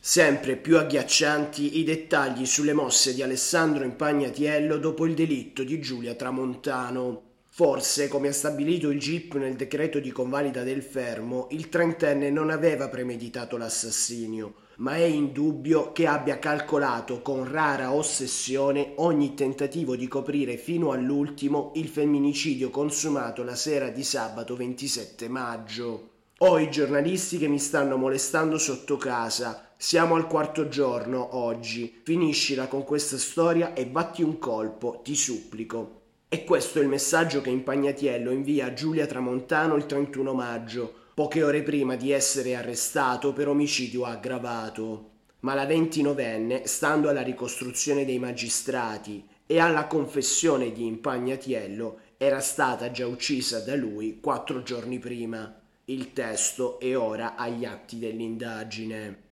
Sempre più agghiaccianti i dettagli sulle mosse di Alessandro Impagnatiello dopo il delitto di Giulia Tramontano. Forse, come ha stabilito il GIP nel decreto di convalida del fermo, il trentenne non aveva premeditato l'assassinio, ma è indubbio che abbia calcolato con rara ossessione ogni tentativo di coprire fino all'ultimo il femminicidio consumato la sera di sabato 27 maggio. Ho i giornalisti che mi stanno molestando sotto casa. Siamo al quarto giorno oggi. Finiscila con questa storia e batti un colpo, ti supplico. E questo è il messaggio che Impagnatiello invia a Giulia Tramontano il 31 maggio, poche ore prima di essere arrestato per omicidio aggravato. Ma la ventinovenne, stando alla ricostruzione dei magistrati e alla confessione di Impagnatiello, era stata già uccisa da lui quattro giorni prima. Il testo è ora agli atti dell'indagine.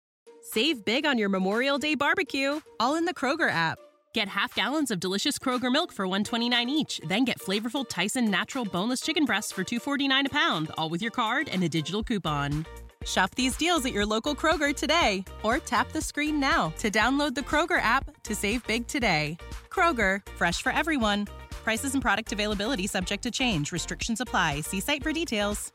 Save big on your Memorial Day barbecue, all in the Kroger app. Get half gallons of delicious Kroger milk for 129 each, then get flavorful Tyson natural boneless chicken breasts for 249 a pound, all with your card and a digital coupon. Shop these deals at your local Kroger today or tap the screen now to download the Kroger app to save big today. Kroger, fresh for everyone. Prices and product availability subject to change. Restrictions apply. See site for details.